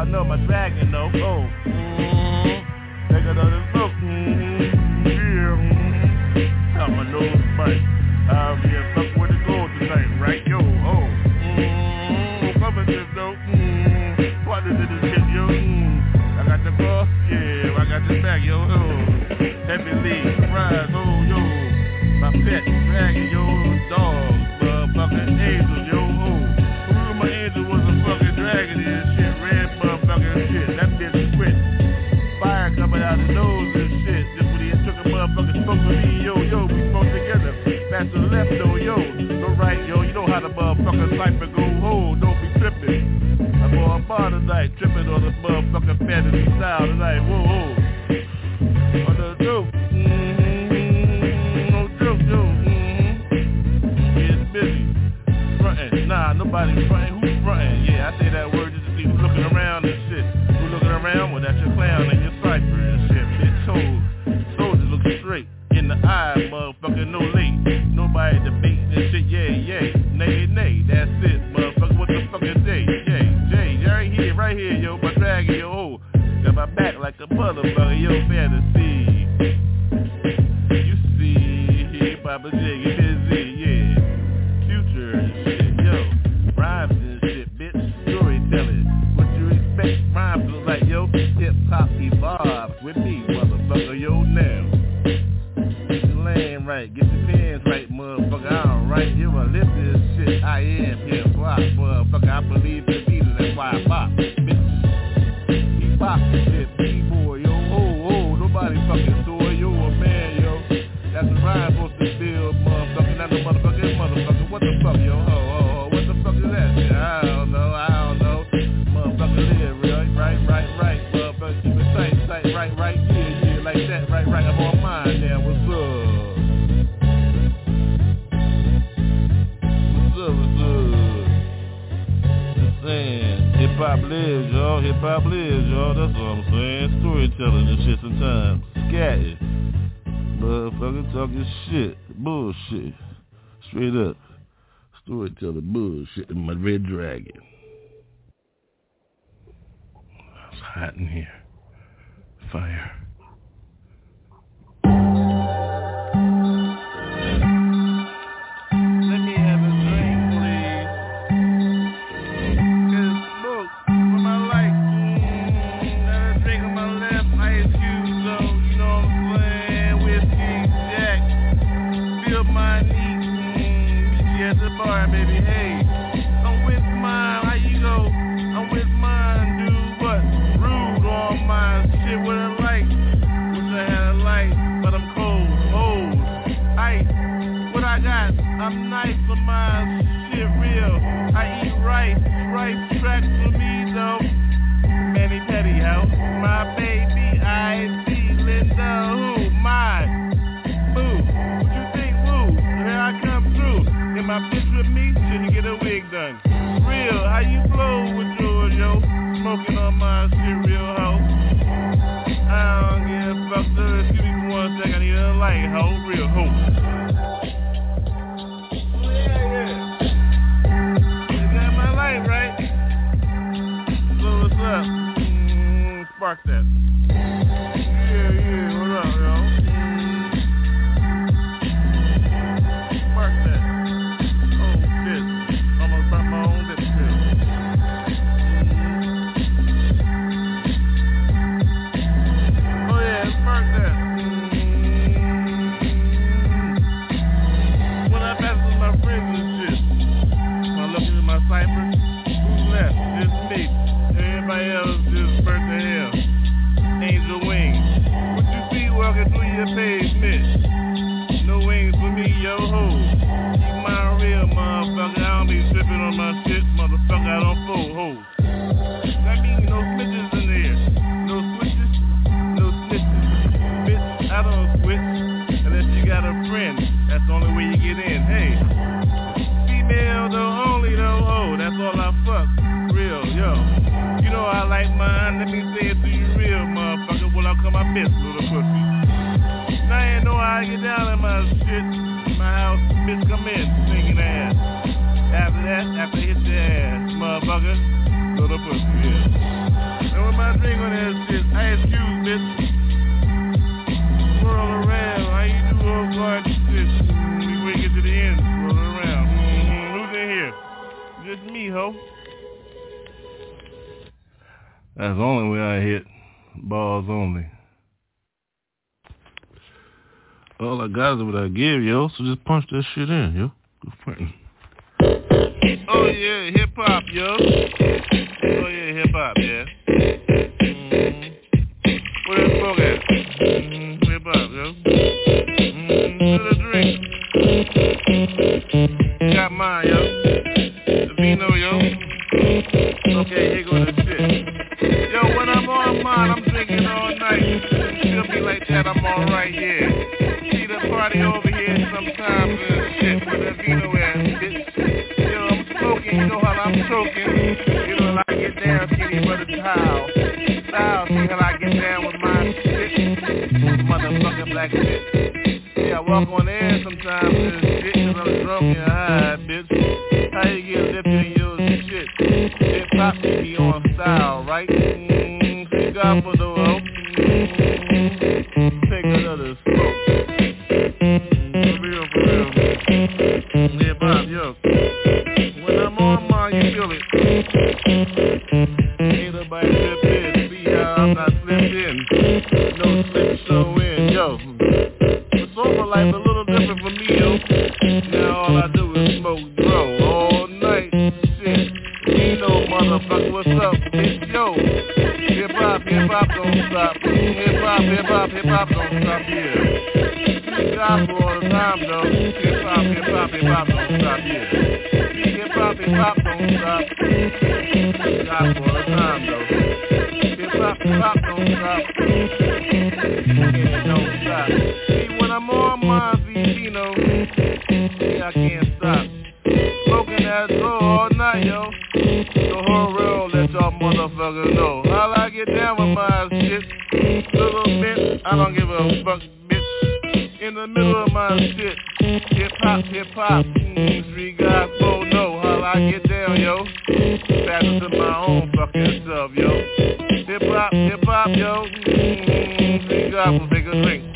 Wild, no, my dragon, no, oh. Mm-hmm. Take another smoke, mm-hmm. Yeah, mm-hmm. Got my nose bite. I'll be a fuck where to go tonight, right, yo, oh. Mm-hmm. Coming to though, mm-hmm. What is it, this shit, yo, mm-hmm. I got the boss, yeah, I got the back, yo, oh. Heavy lead, rise, oh, yo. My pet, dragon, yo, dog, the motherfucking cipher go, ho, don't be tripping. I'm on bar tonight, tripping on the motherfucking fantasy style tonight, whoa, whoa. On the dope, mm-hmm, no joke, yo, mm-hmm. Getting busy. Frontin', nah, nobody frontin', who's frontin'? Yeah, I say that word just to see who's looking around and shit. Who looking around? Well, that's your clown and your cipher and shit. Bitch, told, motherfucker, yo, fantasy. Straight up. Storytelling bullshit in my red dragon. It's hot in here. Fire. I don't switch unless you got a friend. That's the only way you get in. Hey, female though only though. Oh, that's all I fuck. Real, yo. You know I like mine. Let me say it to you real, motherfucker. Well, I'll come my best, little pussy. Now I ain't know how I get down in my shit. My house, bitch, come in, singing ass. After that, after hit the ass, motherfucker, little pussy, yeah. And with my drink on that shit, I excuse, bitch. Swirl around, how you do old guard shit? We get to the end, swirl around. Mm-hmm. Who's in here? Just me, ho. That's the only way I hit. Balls only. All I got is what I give, yo. So just punch that shit in, yo. Good point. Oh yeah, hip hop, yo. Oh yeah, hip hop, yeah. Mm-hmm. Where that smoke at? Got mine, yo. The vino, yo. Okay, here go the shit. Yo, when I'm on mine, I'm drinking all night. Feel me like that, I'm alright, yeah See the party over here sometimes and shit with a vino ass bitch. Yo, I'm smoking, you know how I'm choking. You know how I get down, skinny brother towel. Style, see how I get down with my shit. Motherfucking black shit. Yeah, I walk on air shit and high, bitch. How you get lifted in your shit? Hip hop me on style, right? Mm, for the hope. Mm, take another smoke. Real for real, yeah, Bob, yo. Motherfucker, what's up? It's yo. Hip hop, hip hop don't stop. Hip hop, hip hop, hip hop don't stop here gospel all the time though. Hip hop, hip hop, hip hop don't stop, yeah. Hip hop, hip hop don't stop. Gospel all the time though. Hip hop, hip hop don't stop. Yeah, don't stop. Motherfuckers know. How I get down with my shit. Little bit, I don't give a fuck bitch. in the middle of my shit. Hip hop, hip hop. Mm, three guys both know how I get down, yo. Faster than my own fucking self, yo. Hip hop, hip hop, yo. Mm, three guys will take a drink.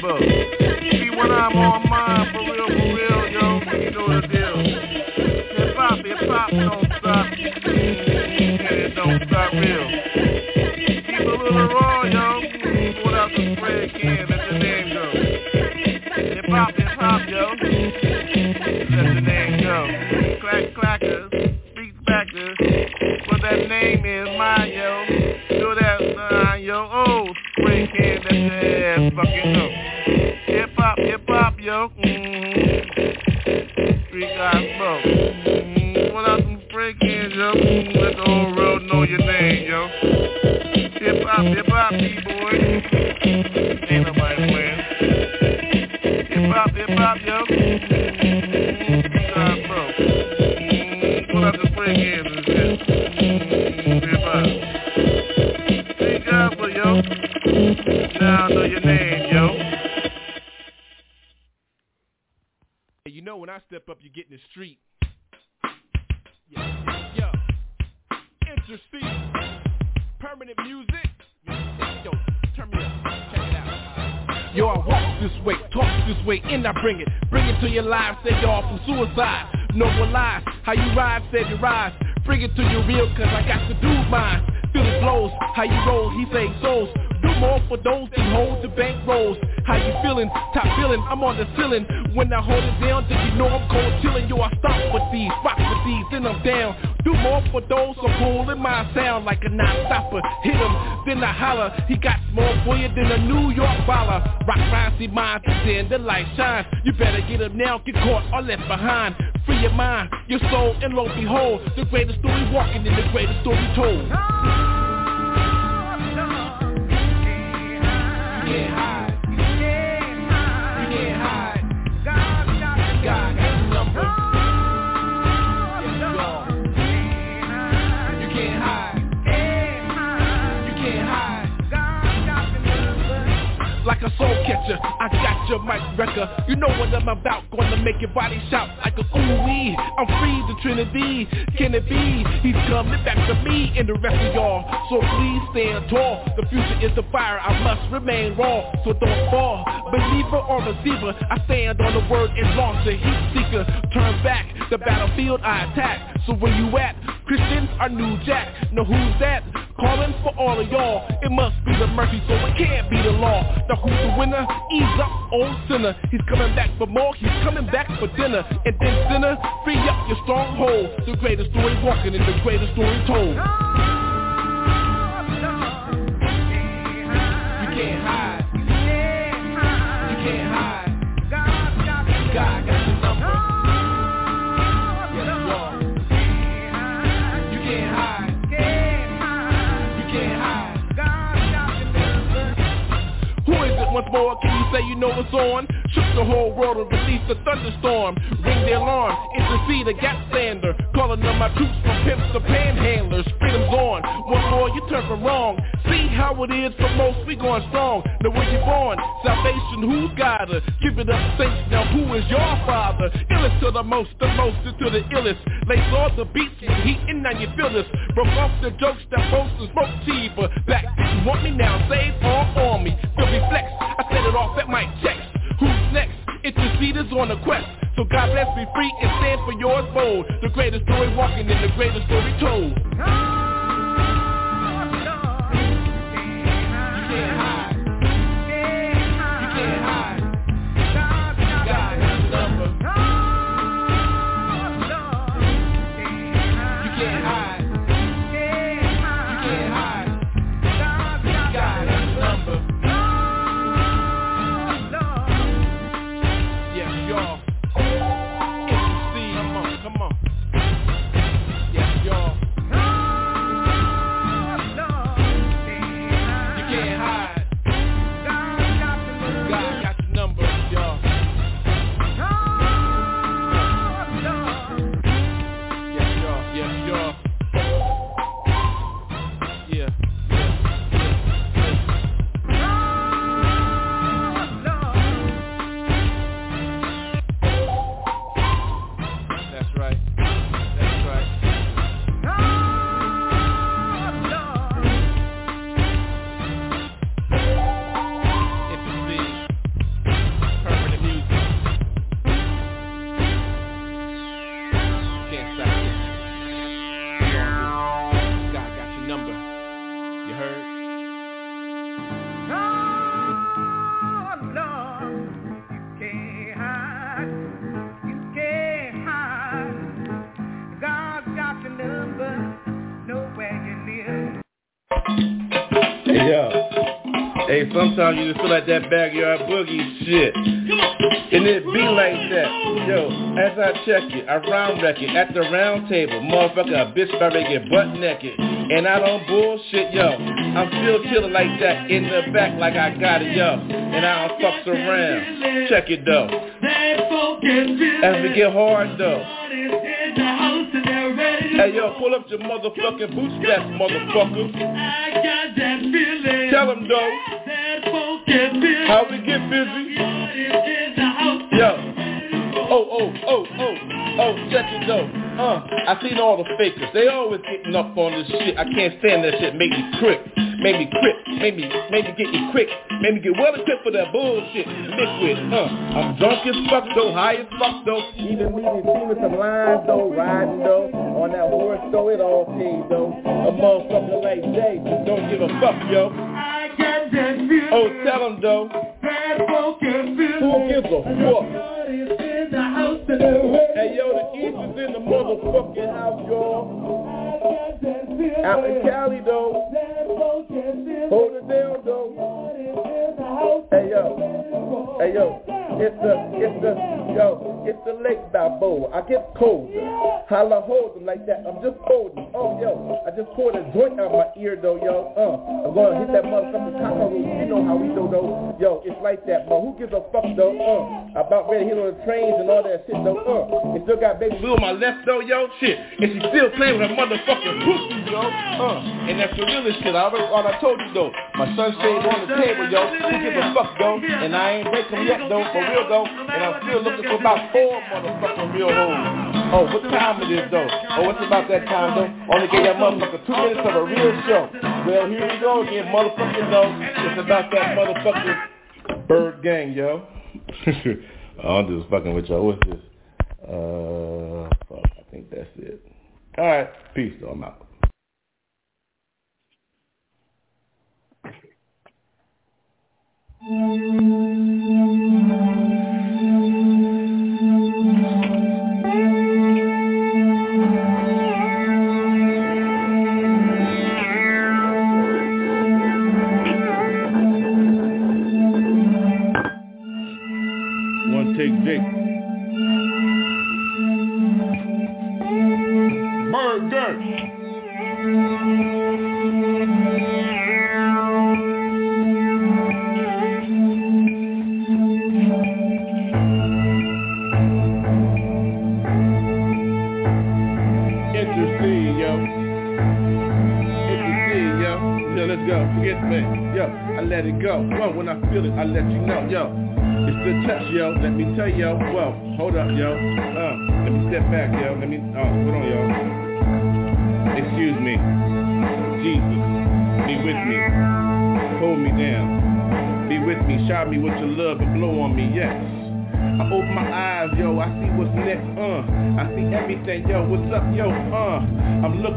Both. See when I'm on mine, for real, for real, yo. You know the deal stop, hip hop don't stop. It don't stop real. Permanent Muzik. Yo, turn me up. Yo, I walk this way, talk this way, and I bring it. Bring it to your lives, say y'all from suicide. No more lies. How you ride, save your rise. Bring it to your real, cause I got to do mine. Feel the blows, how you roll, he say souls. Do more for those that hold the bank rolls. How you feeling? Top feeling, I'm on the ceiling When I hold it down, then you know I'm cold chilling. Yo, I stop with these, rock with these, then I'm down. Do more for those who pull in my sound like a non-stopper. Hit him, then I holler. He got more for you than a New York baller. Rock rhymes, see mine, then the light shines. You better get up now, get caught or left behind. Free your mind, your soul, and lo behold, the greatest story walking in the greatest story told. Like a soul catcher. I got your mic wrecker. You know what I'm about. Gonna make your body shout like a ooh wee. I'm free the Trinity. Can it be? He's coming back to me and the rest of y'all. So please stand tall. The future is the fire. I must remain raw. So don't fall. Believer or receiver. I stand on the word and launch a heat seeker. Turn back. The battlefield I attack. So where you at? Christians are New Jack. Now who's that? Calling for all of y'all. It must be the mercy, so it can't be the law. Now who's the winner? Ease up, old sinner. He's coming back for more. He's coming back for dinner. And then sinner, free up your stronghold. The greatest story walking and the greatest story told. You can't hide. You can't hide. God got once more? Can you say you know what's on? Shook the whole world and released a thunderstorm. Ring the alarm, intercede a gap stander. Calling on my troops from pimps to panhandlers. Freedom's on. One more, you turn from wrong. See how it is for most, we going strong. Now where you born? Salvation, who's got her? Give it up, saints. Now who is your father? Illest to the most, the most to the illest. Lace all the beats with heat and now you feel this. Broke off the jokes that boast and smoke cheaper. Back, you want me now? Save all on me. Feel me flex. I set it off at my checks. Who's next? It's the Interceders on a quest. So God bless me free and stand for yours bold. The greatest story walking and the greatest story told. Yo. Hey, sometimes you just feel like that backyard boogie shit. And it be like that. Yo, as I check it, I round wreck it at the round table. Motherfucker, a bitch about to get butt naked. And I don't bullshit, yo. I'm still chillin' like that in the back like I got it, yo. And I don't fucks around. Check it though. As we get hard though. Hey yo, pull up your motherfucking bootstraps, motherfucker. Tell them though. How we get busy? Yo. Oh, oh, oh, oh, oh, check it though. Uh, I seen all the fakers. They always getting up on this shit. I can't stand that shit. Make me crick. Made me crip, made me, made me get you quick, made me get well equipped for that bullshit. liquid, huh? I'm drunk as fuck though, high as fuck though. Even we been with some lines though, riding though. On that horse though, it all came though. A motherfucker like Jay, don't give a fuck, yo. I got that feeling. Oh, tell him though. That broken feeling. Who gives a fuck? in the house today. Hey yo, the keys is in the motherfucking house, y'all. Out in Cali, though. Hold it down, though. Hey, yo. Hey, yo. It's the, it's the, yo, it's the Lake Balboa. I get colder. Holla, hold them like that. I'm just holding. Oh, yo, I just poured a joint out my ear, though, yo. Uh, I'm gonna hit that motherfucking cockroach. You know how we do, though. Yo, it's like that, But Who gives a fuck, though? Uh, about ready to hit on the trains and all that shit, though. Uh, it still got baby blue on my left, though, yo. Shit, and she still playing with her motherfucking pussy, yo. Uh, and that's the realest shit. I all I told you, though. My sunshade on the table, yo. Who gives a fuck, though? And I ain't break them yet, though. For real, though. And I'm still looking for about four motherfucking real hoes. Oh, what time it is, though? Oh, it's about that time, though. Only gave that motherfucker two minutes of a real show. Well, here we go again, motherfucking though. It's about that motherfucking ByrdGang, yo. I'm just fucking with y'all. What's this? Uh, fuck, I think that's it. All right, peace, though. I'm out. One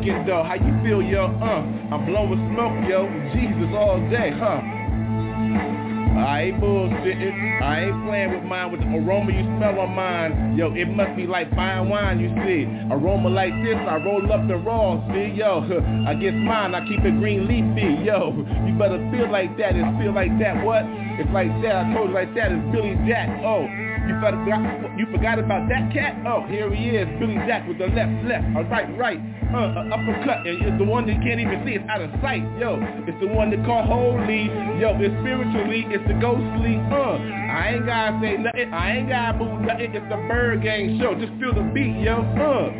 Though, how you feel, yo, uh. I'm blowing smoke, yo, Jesus all day, huh. I ain't bullshitting, I ain't playing with mine with the aroma you smell on mine. Yo, it must be like fine wine, you see. Aroma like this, I roll up the raw, see, yo. I get mine, I keep it green leafy, yo. You better feel like that, it's feel like that, what? It's like that, I told you like that, it's Billy Jack, oh. You forgot, you forgot about that cat? Oh, here he is, Billy Jack with the left, left, a right, right, uh, a uppercut, and it's the one that you can't even see, it's out of sight, yo. It's the one that call holy, yo. It's spiritually, it's the ghostly, uh. I ain't gotta say nothing, I ain't gotta move nothing. It's the ByrdGang show. Just feel the beat, yo, uh.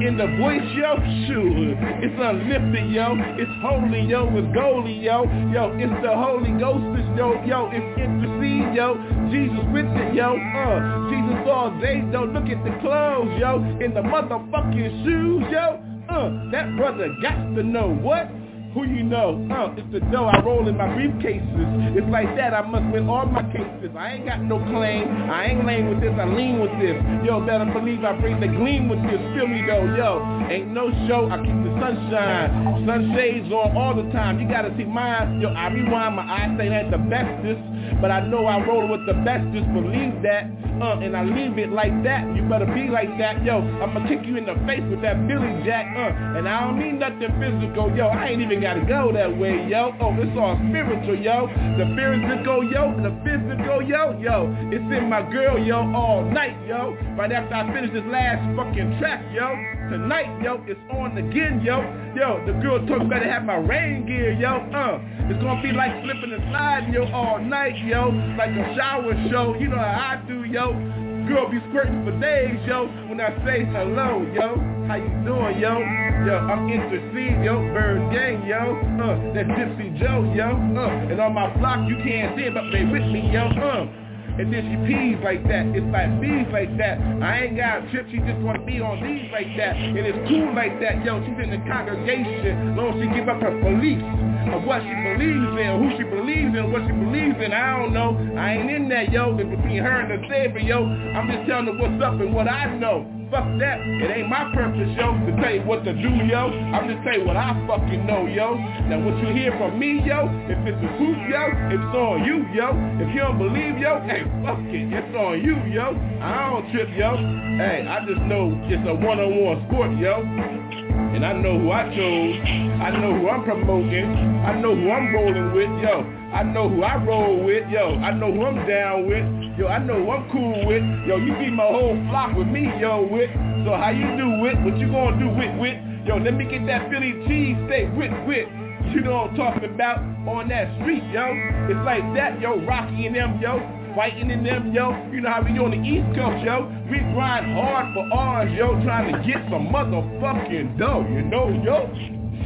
In the voice, yo, shoot, it's unlifted, yo. It's holy, yo. It's goalie, yo, yo. It's the Holy Ghost, yo, yo. It's intercede, yo. Jesus with it, yo, uh. Jesus all day, though. Look at the clothes, yo. In the motherfucking shoes, yo. Uh, that brother got to know what? Who you know? Uh, it's the dough I roll in my briefcases. It's like that, I must win all my cases. I ain't got no claim. I ain't lame with this, I lean with this. Yo, better believe I bring the gleam with this. Feel me though, yo. Ain't no show, I keep the sunshine. Sunshades on all the time. You gotta see mine. Yo, I rewind my eyes, say that the bestest. But I know I roll with the bestest, believe that. Uh, and I leave it like that. You better be like that, yo. I'ma kick you in the face with that Billy Jack, uh. And I don't mean nothing physical, yo. I ain't even gotta go that way, yo. Oh, it's all spiritual, yo. The physical, yo, the physical, yo, yo. It's in my girl, yo, all night, yo. Right after I finish this last fucking track, yo. Tonight, yo, it's on again, yo. Yo, the girl told me better have my rain gear, yo. Uh, it's gonna be like slipping and sliding, yo, all night, yo. Like a shower show, you know how I do, yo. Girl be squirting for days, yo. When I say hello, yo. How you doing, yo? Yo, I'm intercede, yo. ByrdGang, yo. Uh, that Gypsy Joe, yo. Uh, and on my block, you can't see it, but they with me, yo. Uh. And then she pees like that. It's like bees like that. I ain't got a trip. She just want to be on these like that. And it's cool like that. Yo, she's in the congregation. Long as she give up her beliefs of what she believes in, who she believes in, what she believes in. I don't know. I ain't in that, yo. It's between her and the Savior, yo. I'm just telling her what's up and what I know. Fuck that. It ain't my purpose, yo, to tell you what to do, yo. I'm just you what I fucking know, yo. Now what you hear from me, yo, if it's the truth, yo, it's on you, yo. If you don't believe, yo, hey, fuck it. It's on you, yo. I don't trip, yo. Hey, I just know it's a one-on-one sport, yo. And I know who I chose. I know who I'm promoting. I know who I'm rolling with. Yo, I know who I roll with. Yo, I know who I'm down with. Yo, I know who I'm cool with. Yo, you be my whole flock with me, yo, with. So how you do with? What you gonna do with, with? Yo, let me get that Philly cheese steak with, with. You know what I'm talking about on that street, yo. It's like that, yo, Rocky and them, yo fighting in them, yo. You know how we do on the East Coast, yo. We grind hard for ours, yo, trying to get some motherfucking dough, you know, yo.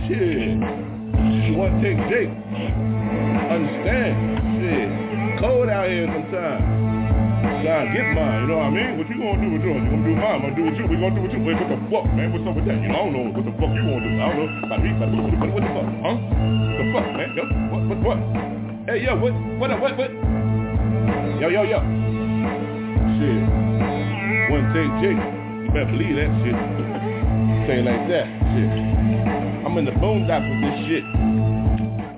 Shit. One take Jake. Understand? Shit. Cold out here sometimes. To get mine, you know what I mean? What you gonna do with yours? You gonna do mine, I'm gonna do with you. We gonna do with you. Wait, what the fuck, man? What's up with that? You know, I don't know what the fuck you gonna do. I don't know. Me, what the fuck? Huh? What The fuck, man? Yo, what, what, what? Hey, yo, what, what, what, what? Yo, yo, yo. Shit. One take Jake. You better believe that shit. Say it like that. Shit. I'm in the boondocks with this shit.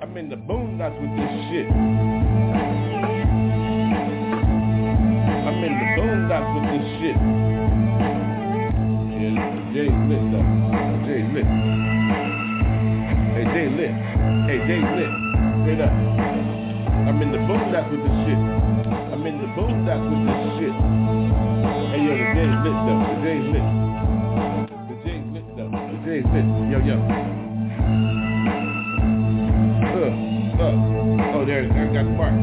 I'm in the boondocks with this shit. I'm in the boondocks with this shit. Yeah, Jay's lit though. Jay's lit. Hey, Jay lit. Hey, Jay's lit. Straight up. I'm in the boondocks with this shit. I'm in the boondocks with this shit. Hey, yo, the Jay's lit though. The Jay's lit. The Jay's lit though. The Jay's lit. Yo, yo. Uh, uh. Oh, there, there got the mark.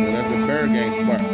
Yeah, that's Bear Gang mark.